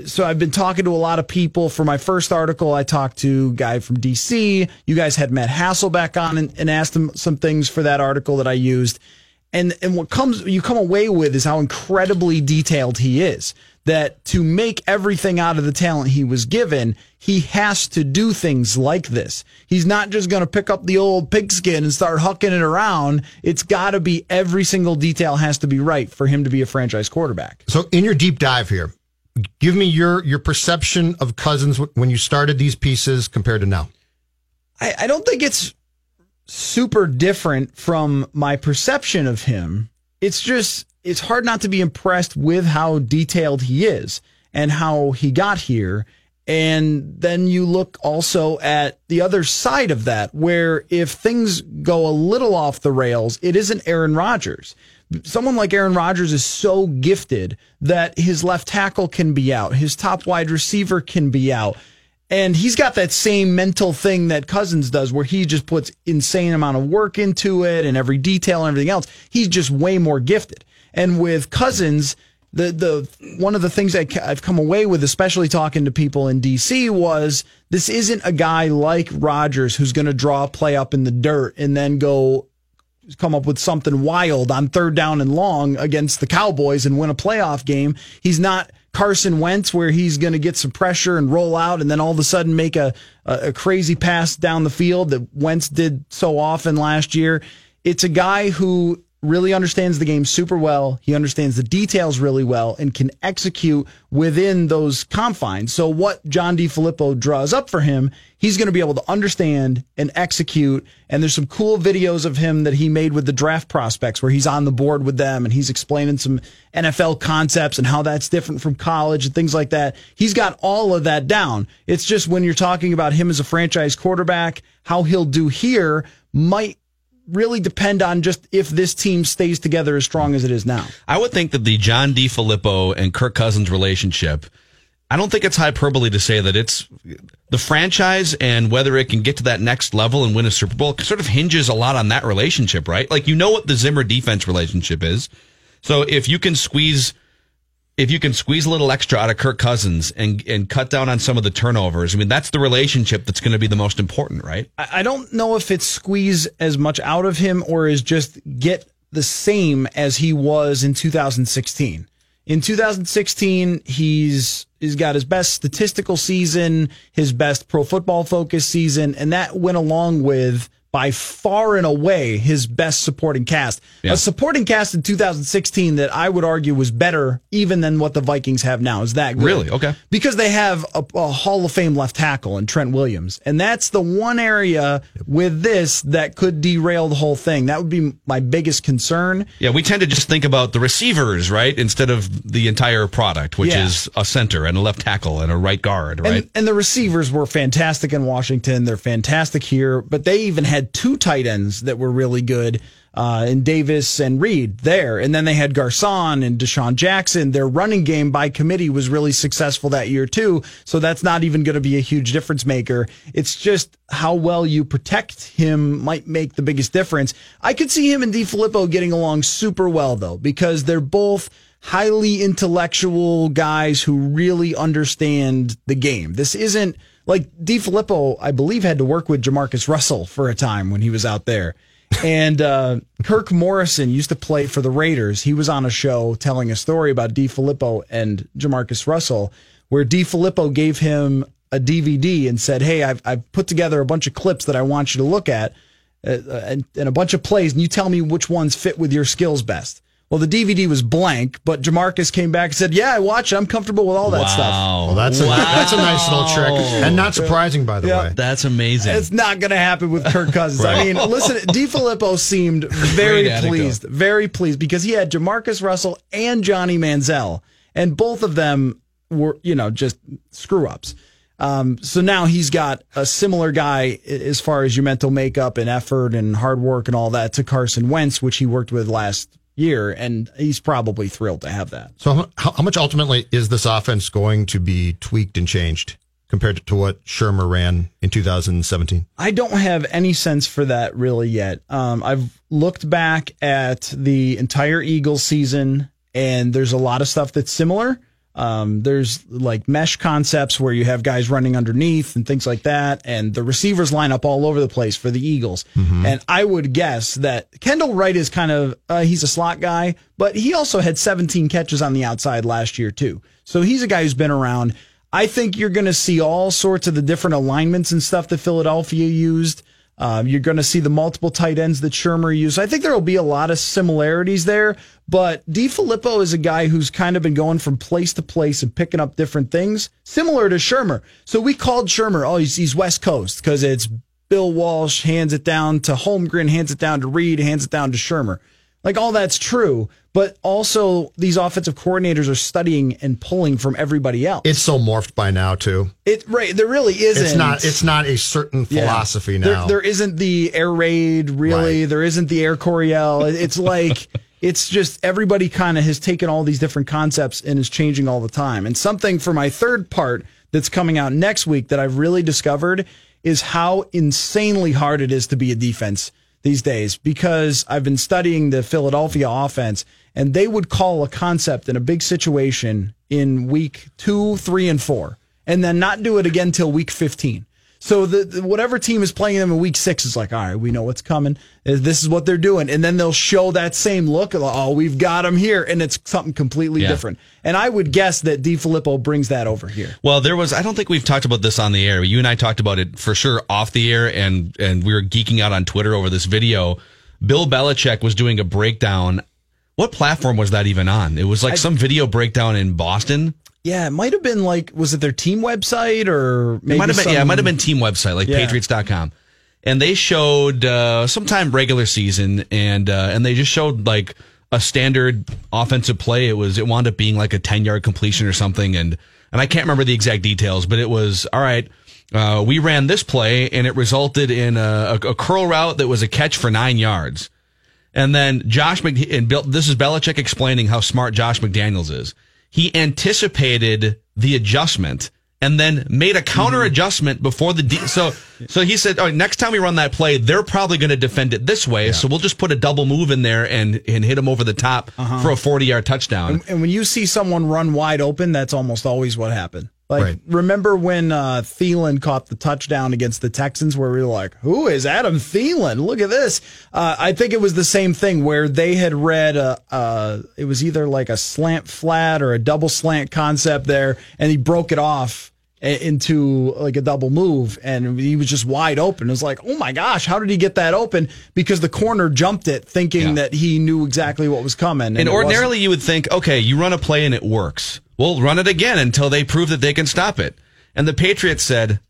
So I've been talking to a lot of people. For my first article, I talked to a guy from DC. You guys had Matt Hasselbeck on and, and asked him some things for that article that I used. And and what comes you come away with is how incredibly detailed he is that to make everything out of the talent he was given, he has to do things like this. He's not just going to pick up the old pigskin and start hucking it around. It's got to be every single detail has to be right for him to be a franchise quarterback. So, in your deep dive here, give me your your perception of Cousins when you started these pieces compared to now. I, I don't think it's super different from my perception of him. It's just it's hard not to be impressed with how detailed he is and how he got here. And then you look also at the other side of that, where if things go a little off the rails, it isn't Aaron Rodgers. Someone like Aaron Rodgers is so gifted that his left tackle can be out, his top wide receiver can be out. And he's got that same mental thing that Cousins does, where he just puts insane amount of work into it and every detail and everything else. He's just way more gifted. And with Cousins, the the one of the things I, I've come away with, especially talking to people in DC, was this isn't a guy like Rodgers who's going to draw a play up in the dirt and then go come up with something wild on third down and long against the Cowboys and win a playoff game. He's not Carson Wentz where he's going to get some pressure and roll out and then all of a sudden make a, a, a crazy pass down the field that Wentz did so often last year. It's a guy who really understands the game super well. He understands the details really well and can execute within those confines. So what John DeFilippo draws up for him, he's going to be able to understand and execute. And there's some cool videos of him that he made with the draft prospects where he's on the board with them and he's explaining some NFL concepts and how that's different from college and things like that. He's got all of that down. It's just when you're talking about him as a franchise quarterback, how he'll do here might really depend on just if this team stays together as strong as it is now. I would think that the John DeFilippo and Kirk Cousins relationship, I don't think it's hyperbole to say that it's the franchise and whether it can get to that next level and win a Super Bowl sort of hinges a lot on that relationship, right? Like you know what the Zimmer defense relationship is. So if you can squeeze if you can squeeze a little extra out of Kirk Cousins and and cut down on some of the turnovers, I mean that's the relationship that's going to be the most important, right? I don't know if it's squeeze as much out of him or is just get the same as he was in 2016. In 2016, he's he's got his best statistical season, his best pro football focus season, and that went along with by far and away his best supporting cast. Yeah. A supporting cast in 2016 that I would argue was better even than what the Vikings have now. Is that good? Really? Okay. Because they have a, a Hall of Fame left tackle in Trent Williams. And that's the one area with this that could derail the whole thing. That would be my biggest concern. Yeah, we tend to just think about the receivers, right, instead of the entire product, which Yeah. is a center and a left tackle and a right guard, right? And, and the receivers were fantastic in Washington. They're fantastic here, but they even had two tight ends that were really good. Uh, in Davis and Reed there. And then they had Garcon and DeSean Jackson. Their running game by committee was really successful that year too. So that's not even going to be a huge difference maker. It's just how well you protect him might make the biggest difference. I could see him and DeFilippo getting along super well though, because they're both highly intellectual guys who really understand the game. This isn't like DeFilippo, I believe, had to work with Jamarcus Russell for a time when he was out there. and uh, Kirk Morrison used to play for the Raiders. He was on a show telling a story about DeFilippo and Jamarcus Russell, where DeFilippo gave him a DVD and said, "Hey, I've, I've put together a bunch of clips that I want you to look at, uh, and, and a bunch of plays, and you tell me which ones fit with your skills best." Well, the DVD was blank, but Jamarcus came back and said, "Yeah, I watched. it. I'm comfortable with all that stuff." Well, that's a, that's a nice little trick, and not surprising, by the Yeah. way. That's amazing. It's not going to happen with Kirk Cousins. I mean, listen, DeFilippo seemed very pleased, very pleased because he had Jamarcus Russell and Johnny Manziel, and both of them were, you know, just screw ups. Um, so now he's got a similar guy as far as your mental makeup and effort and hard work and all that to Carson Wentz, which he worked with last year, and he's probably thrilled to have that. So, how, how much ultimately is this offense going to be tweaked and changed compared to what Shurmur ran in 2017? I don't have any sense for that really yet. Um, I've looked back at the entire Eagles season, and there's a lot of stuff that's similar. Um, there's like mesh concepts where you have guys running underneath and things like that, and the receivers line up all over the place for the Eagles. And I would guess that Kendall Wright is kind of uh, he's a slot guy, but he also had 17 catches on the outside last year too. So he's a guy who's been around. I think you're going to see all sorts of the different alignments and stuff that Philadelphia used. Um, you're going to see the multiple tight ends that Shurmur used. I think there will be a lot of similarities there, but DeFilippo is a guy who's kind of been going from place to place and picking up different things, similar to Shurmur. So we called Shurmur, oh, he's, he's West Coast because it's Bill Walsh hands it down to Holmgren, hands it down to Reid, hands it down to Shurmur. Like all that's true, but also these offensive coordinators are studying and pulling from everybody else. It's so morphed by now, too. It right, there really isn't. It's not. It's not a certain Yeah. philosophy There- now. there isn't the air raid, really. There isn't the air Coryell. It- It's like it's just everybody kind of has taken all these different concepts and is changing all the time. And something for my third part that's coming out next week that I've really discovered is how insanely hard it is to be a defense these days because I've been studying the Philadelphia offense and they would call a concept in a big situation in week two, three, and four, and then not do it again till week 15. So the, the- whatever team is playing them in week six is like, all right, we know what's coming. Uh, This is what they're doing, and then they'll show that same look. Oh, we've got them here, and it's something completely Yeah. different. And I would guess that DeFilippo brings that over here. Well, there was. I don't think we've talked about this on the air. You and I talked about it for sure off the air, and and we were geeking out on Twitter over this video. Bill Belichick was doing a breakdown. What platform was that even on? It was like some video breakdown in Boston. Yeah, it might have been like, was it their team website or maybe it might have been, some, yeah, it might have been team website like Yeah. Patriots.com, and they showed uh, sometime regular season, and uh, and they just showed like a standard offensive play. It was it wound up being like a ten yard completion or something, and and I can't remember the exact details, but it was all right. Uh, we ran this play, and it resulted in a, a, a curl route that was a catch for nine yards. And then Josh Mc, and Bill, this is Belichick explaining how smart Josh McDaniels is. He anticipated the adjustment and then made a counter adjustment before the de- so so he said, "All right, next time we run that play, they're probably going to defend it this way, so we'll just put a double move in there and and hit them over the top Uh-huh. for a 40-yard touchdown." And, and when you see someone run wide open, that's almost always what happened. Like, Right. remember when uh, Thielen caught the touchdown against the Texans, where we were like, "Who is Adam Thielen? Look at this." Uh, I think it was the same thing where they had read a, uh, it was either like a slant flat or a double slant concept there, and he broke it off into like a double move, and he was just wide open. It was like, "Oh my gosh, how did he get that open?" Because the corner jumped it, thinking that he knew exactly what was coming. And wasn't. ordinarily, you would think, okay, you run a play and it works. We'll run it again until they prove that they can stop it. And the Patriots said,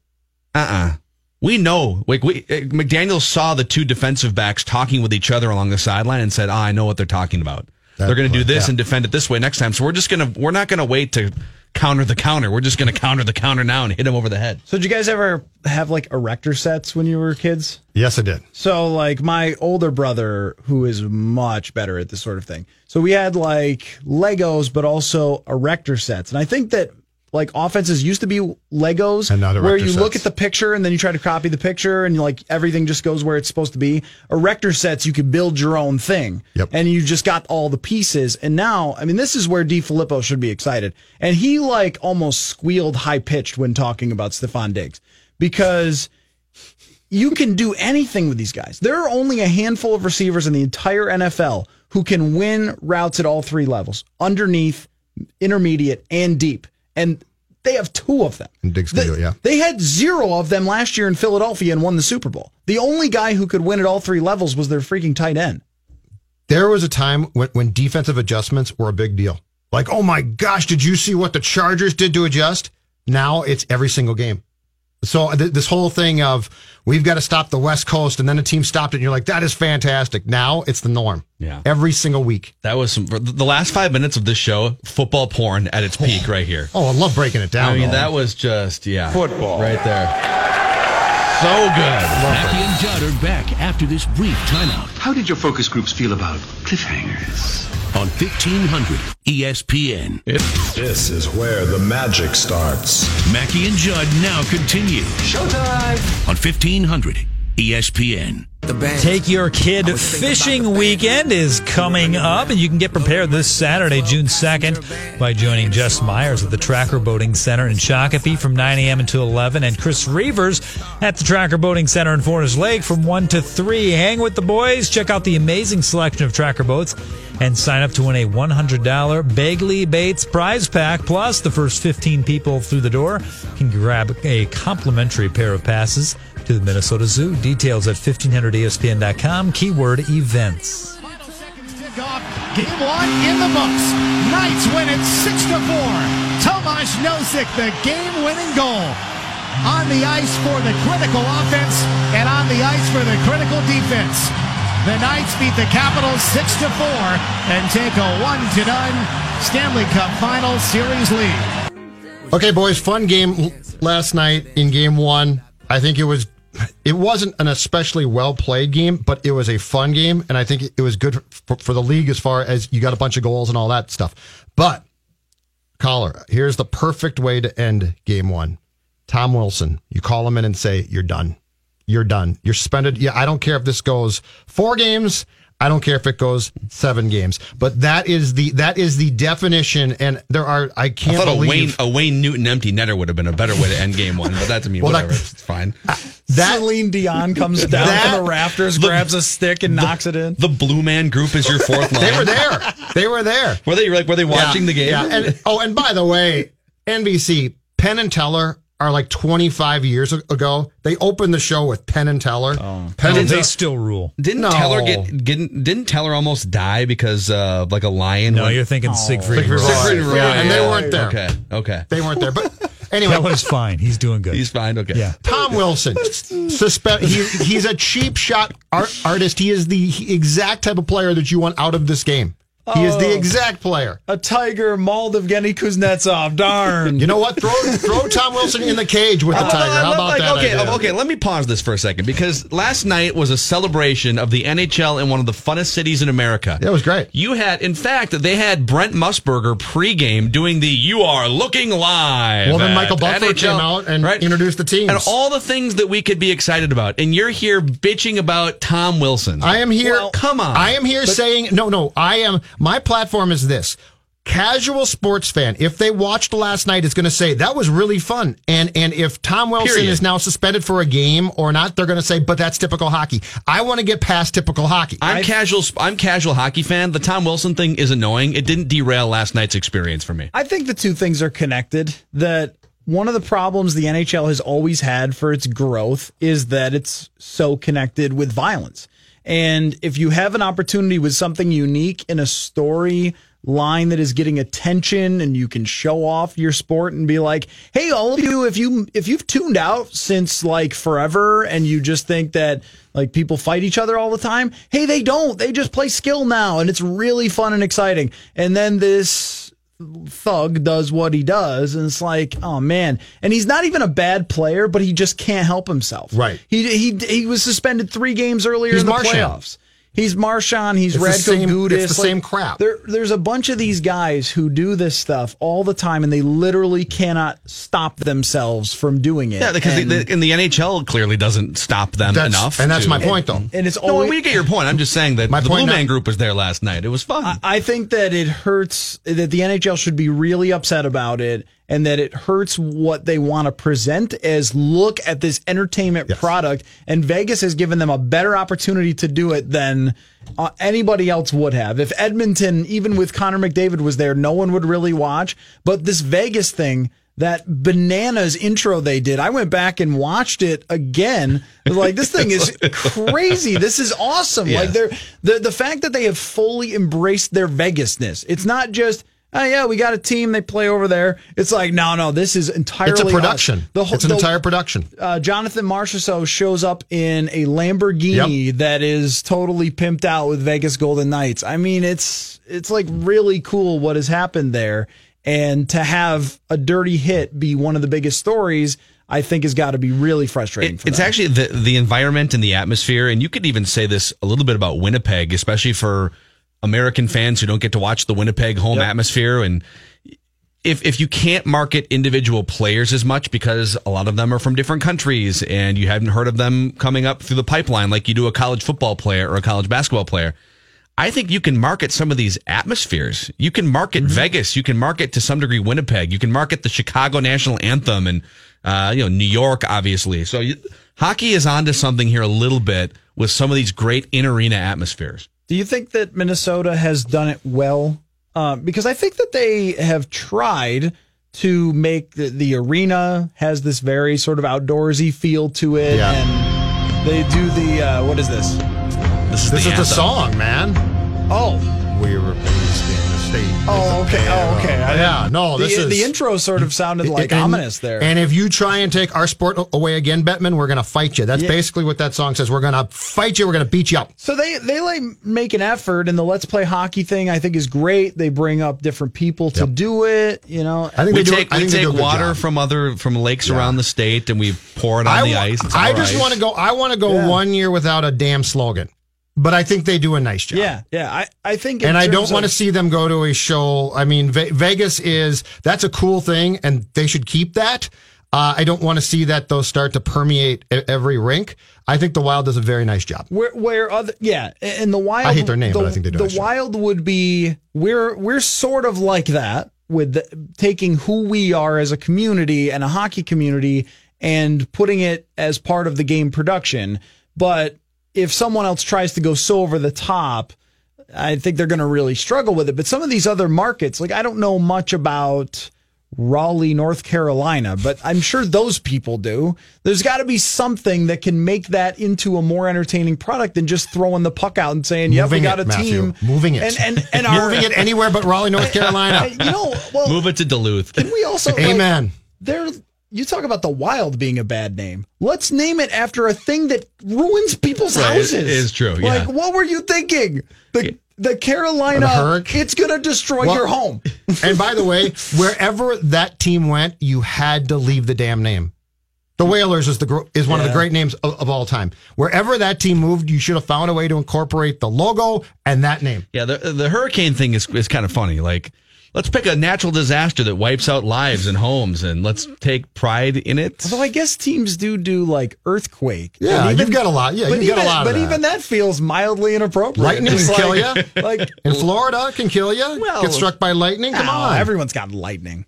uh uh We know. Like we, uh, McDaniel saw the two defensive backs talking with each other along the sideline and said, ah, I know what they're talking about. they're going to do this yeah. and defend it this way next time. So we're just going to, we're not going to wait to counter the counter. We're just going to counter the counter now and hit him over the head. So, did you guys ever have like erector sets when you were kids? Yes, I did. So, like my older brother, who is much better at this sort of thing. So, we had like Legos, but also erector sets. And I think that like offenses used to be Legos, where you look at the picture and then you try to copy the picture and like everything just goes where it's supposed to be. Erector sets, you could build your own thing. Yep. And you just got all the pieces. And now, I mean, this is where DeFilippo should be excited. And he like almost squealed high pitched when talking about Stefon Diggs because you can do anything with these guys. There are only a handful of receivers in the entire NFL who can win routes at all three levels underneath, intermediate, and deep. And they have two of them. And Diggs can They, do it, yeah. they had zero of them last year in Philadelphia and won the Super Bowl. The only guy who could win at all three levels was their freaking tight end. There was a time when, when defensive adjustments were a big deal. Like, oh my gosh, did you see what the Chargers did to adjust? Now it's every single game. So uh, th- this whole thing of we've got to stop the West Coast, and then a team stopped it, and you're like, that is fantastic. Now it's the norm. Yeah. Every single week. That was some, the last five minutes of this show, football porn at its peak oh. right here. Oh, I love breaking it down. I mean, though. that was just, yeah. Football. Right there. So good. Mackey and Judd are back after this brief timeout How did your focus groups feel about cliffhangers? on 1500 ESPN. This is where the magic starts. Mackey and Judd now continue Showtime! on 1500 ESPN. Take Your Kid Fishing Weekend is coming up, and you can get prepared this Saturday, June 2nd, by joining Jess Myers at the Tracker Boating Center in Shakopee from 9 a.m. until 11, and Chris Reavers at the Tracker Boating Center in Forest Lake from 1 to 3. Hang with the boys, check out the amazing selection of tracker boats, and sign up to win a $100 Bagley Baits prize pack. Plus, the first 15 people through the door can grab a complimentary pair of passes to the Minnesota Zoo. Details at E 1500ESPN.com, keyword events. Final seconds kickoff. Game one in the books. Knights win it six to four. Tomasz Nosek, the game-winning goal. On the ice for the critical offense and on the ice for the critical defense. The Knights beat the Capitals six to four and take a one to none Stanley Cup Final Series lead. Okay, boys, fun game last night in game one. I think it was. It wasn't an especially well played game, but it was a fun game, and I think it was good for, for the league as far as you got a bunch of goals and all that stuff. But, Coller, here's the perfect way to end game one. Tom Wilson, you call him in and say, You're done. You're done. You're suspended. Yeah, I don't care if this goes four games. I don't care if it goes seven games. But that is the that is the definition. And there are I I can't I thought a believe Wayne, a Wayne Newton empty netter would have been a better way to end game one, but that's, I mean, Well, that- whatever. it's fine. that Celine Dion comes down That- from the rafters, grabs a stick, and knocks it in. The Blue Man Group is your fourth line. they were there. They were there. Were they like? Were they watching Yeah, the game? Yeah. And, oh, and by the way, NBC Penn and Teller are like 25 years ago. They opened the show with Penn and Teller. Oh. Penn Oh, and they still rule. Didn't No. Teller get didn't, didn't Teller almost die because uh, like a lion? No, went- you're thinking Siegfried. Siegfried Roy. Roy. Siegfried Roy, Yeah, and they weren't there. Okay, okay, They weren't there. But anyway, Teller's fine. He's doing good. he's fine. Okay, yeah. Tom Wilson, suspect he, he's a cheap shot art, artist. He is the exact type of player that you want out of this game. He is the Oh. exact player. A tiger mauled Evgeny Kuznetsov. Darn. You know what? Throw throw Tom Wilson in the cage with the Uh, tiger. How about like, that? Okay, idea? okay. Let me pause this for a second because last night was a celebration of the NHL in one of the funnest cities in America. That was great. You had, in fact, they had Brent Musburger pregame doing the "You Are Looking Live." Well, then Michael NHL came out and right? introduced the teams. and all the things that we could be excited about, and you're here bitching about Tom Wilson. I am here. Well, come on. I am here saying no, no. I am. My platform is this. casual sports fan, if they watched last night, is going to say that was really fun. And and if Tom Wilson Period. is now suspended for a game or not, they're going to say, but that's typical hockey. I want to get past typical hockey. I'm casual. I'm casual hockey fan. The Tom Wilson thing is annoying. It didn't derail last night's experience for me. I think the two things are connected. That one of the problems the NHL has always had for its growth is that it's so connected with violence. And if you have an opportunity with something unique in a story line that is getting attention and you can show off your sport and be like, "Hey, all of you, if you if you've tuned out since like forever and you just think that like people fight each other all the time, hey, they don't. They just play skill now and it's really fun and exciting." And then this thug does what he does and it's like oh man. And he's not even a bad player but he just can't help himself. Right. he he he was suspended 3 games earlier He's in the playoffs He's Marchand. He's It's the Radko same- Gudas. it's the same crap. There, there's a bunch of these guys who do this stuff all the time, and they literally cannot stop themselves from doing it. Yeah, because and, the, the, and the NHL clearly doesn't stop them enough. and that's to- my point, though. and it's No, always we get your point. I'm just saying that My the point Blue now- Man Group was there last night. It was fun. I think that it hurts that the NHL should be really upset about it and that it hurts what they want to present as look at this entertainment product and Vegas has given them a better opportunity to do it than uh, anybody else would have. If Edmonton even with Connor McDavid was there, no one would really watch, but this Vegas thing that bananas intro they did. I went back and watched it again. Like, this thing is crazy. This is awesome. Yeah. Like they're the the fact that they have fully embraced their Vegasness. It's not just oh yeah, we got a team they play over there. It's like no, no, this is entirely it's a us. production. The whole- it's an the- entire production. uh, Jonathan Marchessault shows up in a Lamborghini that is totally pimped out with Vegas Golden Knights. I mean, it's it's like really cool what has happened there, and to have a dirty hit be one of the biggest stories, I think has got to be really frustrating. It- for it's actually the the environment and the atmosphere, and you could even say this a little bit about Winnipeg, especially for American fans who don't get to watch the Winnipeg home atmosphere. And if if you can't market individual players as much because a lot of them are from different countries, and you haven't heard of them coming up through the pipeline like you do a college football player or a college basketball player. I think you can market some of these atmospheres. You can market Vegas. You can market to some degree Winnipeg. You can market the Chicago national anthem and uh, you know New York, obviously. So you, hockey is onto something here a little bit with some of these great in arena atmospheres. Do you think that Minnesota has done it well? Uh, because I think that they have tried to make the, the arena has this very sort of outdoorsy feel to it, Yeah. and they do the uh, what is this? This is This the is the song, man. Oh, We were raised in the state. Oh, okay. Oh, okay. Yeah, didn't- no, the, this is the intro sort of sounded like and- ominous there. And if you try and take our sport away again, Bettman, we're going to fight you. That's Yeah. basically what that song says. We're going to fight you. We're going to beat you up. So they they like make an effort, and the Let's Play Hockey thing I think is great. They bring up different people to do it. You know, I think we they do. take I we think take a water job. from other from lakes around the state and we pour it on I, the wa- ice. It's I just want to go. I want to go Yeah. one year without a damn slogan, but I think they do a nice job. yeah, yeah. I I think, And I don't want to see them go to a show. I mean, Ve- Vegas is that's a cool thing, and they should keep that. Uh, I don't want to see that those start to permeate every rink. I think the Wild does a very nice job. Where where other yeah, and the wild. I hate their name, the, but I think they do a The nice job. wild would be we're we're sort of like that with the, taking who we are as a community and a hockey community and putting it as part of the game production. But if someone else tries to go so over the top, I think they're going to really struggle with it. But some of these other markets, like I don't know much about Raleigh, North Carolina, but I'm sure those people do. There's got to be something that can make that into a more entertaining product than just throwing the puck out and saying, "Yep, we Moving got it, a Matthew. team." Moving it. and and and our, Moving it anywhere but Raleigh, North Carolina. You know, well, move it to Duluth. can we also like, Amen. There you talk about the wild being a bad name. Let's name it after a thing that ruins people's Right, houses. It is true, Like, yeah. what were you thinking? The the Carolina, The Hurricane? it's gonna destroy Well- your home. and by the way, wherever that team went, you had to leave the damn name. The Whalers is the is one of the great names of, of all time. Wherever that team moved, you should have found a way to incorporate the logo and that name. Yeah, the the hurricane thing is is kind of funny. Like Let's pick a natural disaster that wipes out lives and homes, and let's take pride in it. Although I guess teams do do like earthquake. Yeah, And you've got a lot. Yeah, but you've got a even- lot of But that. even that feels mildly inappropriate. Lightning It's can kill you. Like In Florida, can kill you. Well- Get struck by lightning. Come no, on. everyone's got lightning.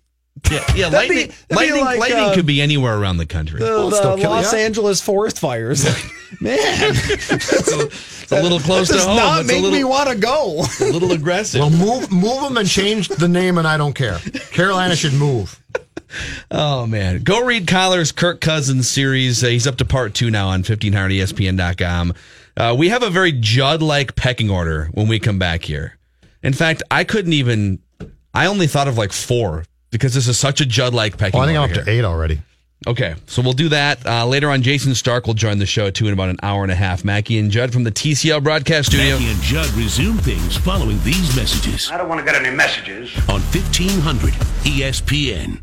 Yeah, yeah lightning. be lightning, like, lightning uh, could be anywhere around the country. The, Well, the still Los ya. Angeles forest fires. Man, it's a little close that to does home. not it's make a little, me want to go. a little aggressive. well, move move them and change the name, and I don't care. Carolina should move. Oh man, go read Coller's Kirk Cousins series. Uh, he's up to part two now on E 1500ESPN.com. Uh, we have a very Judd-like pecking order when we come back here. In fact, I couldn't even. I only thought of like four because this is such a Judd-like pecking. Well, I think I'm order up to eight already. Okay, so we'll do that uh, later on. Jayson Stark will join the show too in about an hour and a half. Mackey and Judd from the TCL broadcast studio. Mackey and Judd resume things following these messages I don't want to get any messages. on E 1500 ESPN.